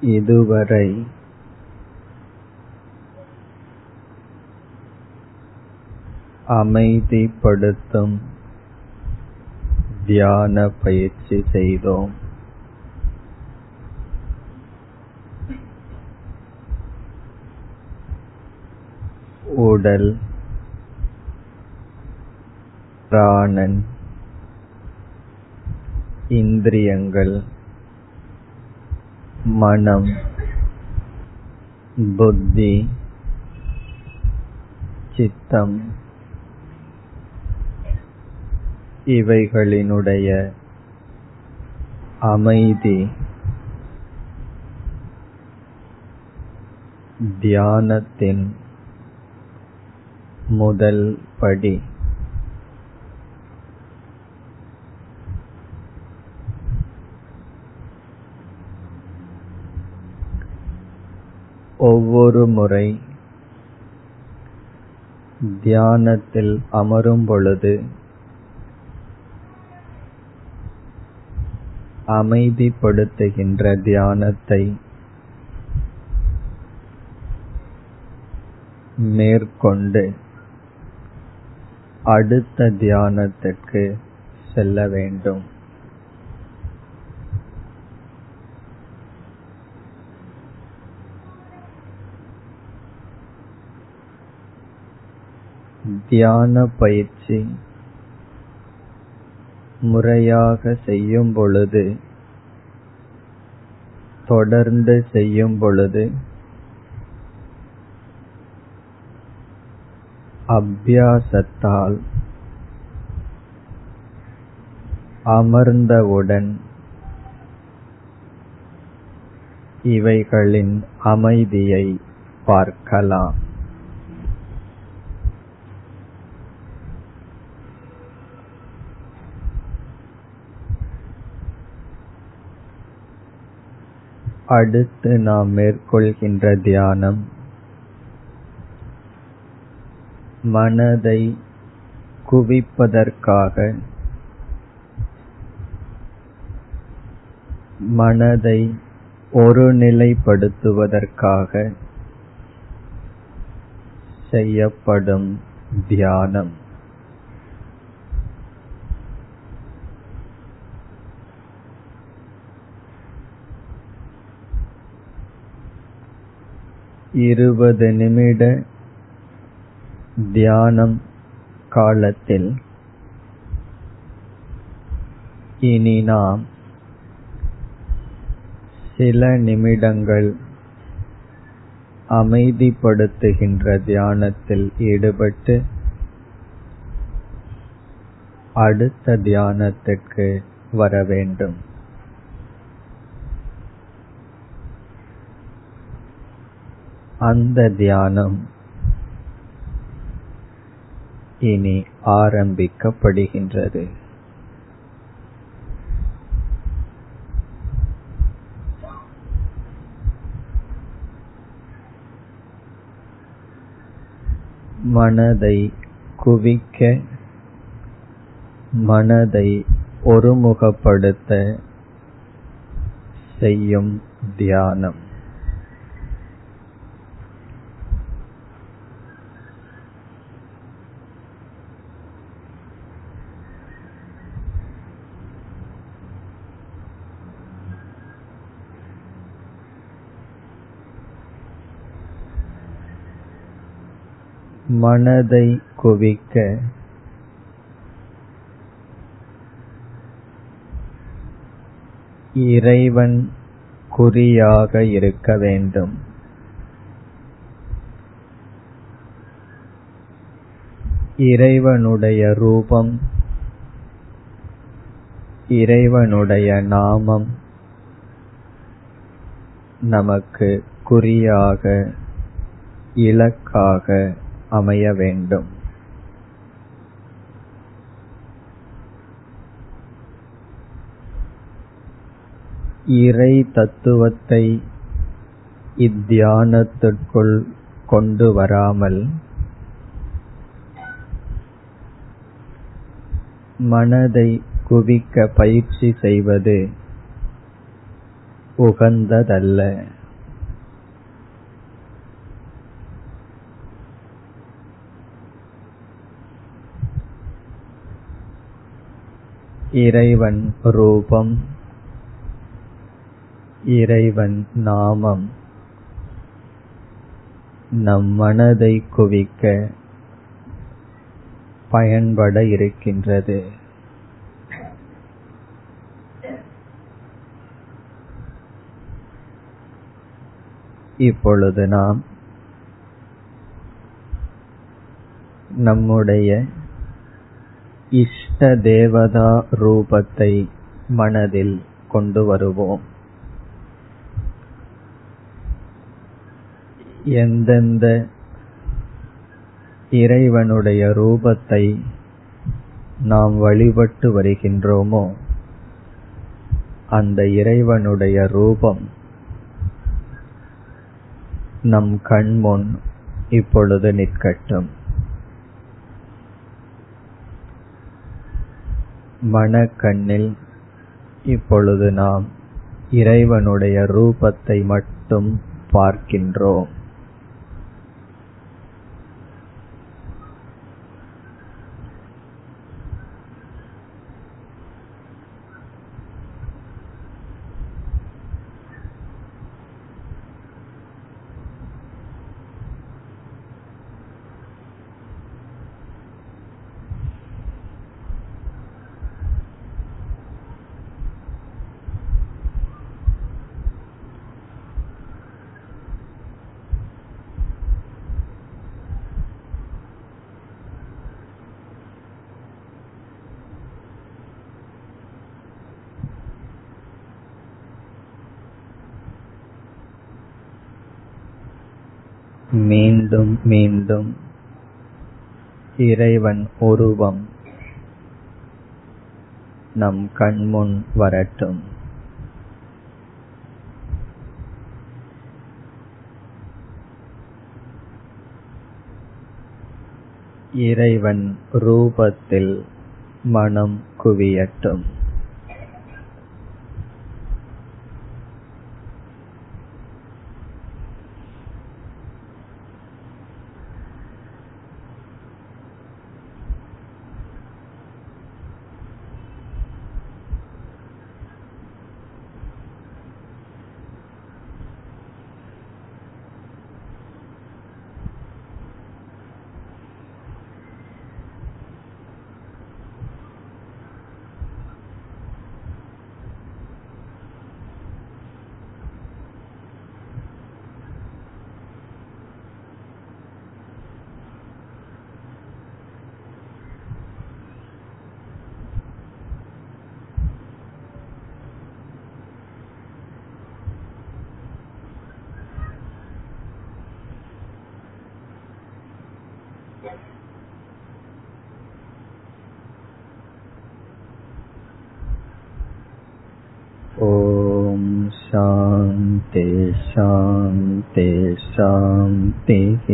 இதுவரை. அமைதிப்படுத்தும் தியான பயிற்சி செய்தோம். உடல் பிராணன் இந்திரியங்கள் மனம் புத்தி சித்தம் இவைகளினுடைய அமைதி தியானத்தின் முதல் படி. ஒவ்வொரு முறை தியானத்தில் அமரும் பொழுது அமைதிப்படுத்துகின்ற தியானத்தை மேற்கொண்டு அடுத்த தியானத்திற்கு செல்ல வேண்டும். தியான பயிற்சி முறையாக செய்யும் பொழுது தொடர்ந்து செய்யும் பொழுது அபியாசத்தால் அமர்ந்தவுடன் இவைகளின் அமைதியை பார்க்கலாம். அடுத்து நாம் மேற்கொள்கின்ற தியானம். மனதை குவிப்பதற்காக மனதை ஒருநிலைப்படுத்துவதற்காக செய்யப்படும் தியானம். இருபது நிமிட தியானம் காலத்தில் இனி நாம் சில நிமிடங்கள் அமைதிப்படுத்துகின்ற தியானத்தில் ஈடுபட்டு அடுத்த தியானத்திற்கு வர வேண்டும். அந்த தியானம் இனி ஆரம்பிக்கப்படுகின்றது. மனதை குவிக்க மனதை ஒருமுகப்படுத்த செய்யும் தியானம். மனதை குவிக்க. இறைவன் குறியாக இருக்க வேண்டும். இறைவனுடைய ரூபம் இறைவனுடைய நாமம் நமக்கு குறியாக இலக்காக அமைய வேண்டும். இறை தத்துவத்தை இத்தியானத்திற்குள் கொண்டு வராமல் மனதை குவிக்க பயிற்சி செய்வது உகந்ததல்ல. இறைவன் ரூபம் இறைவன் நாமம். நம் மனதை குவிக்க பயன்பட இருக்கின்றது. இப்பொழுது நாம் நம்முடைய இஷ்ட தேவதா ரூபத்தை மனதில் கொண்டு வருவோம். எந்தெந்த இறைவனுடைய ரூபத்தை நாம் வழிபட்டு வருகின்றோமோ அந்த இறைவனுடைய ரூபம் நம் கண்முன் இப்பொழுது நிற்கட்டும். மனக்கண்ணில் இப்பொழுது நாம் இறைவனுடைய ரூபத்தை மட்டும் பார்க்கின்றோம். மீண்டும் மீண்டும். இறைவன் உருவம். நம் கண்முன் வரட்டும். இறைவன் ரூபத்தில் மனம் குவியட்டும். ॐ शान्ति शान्ति शान्तिः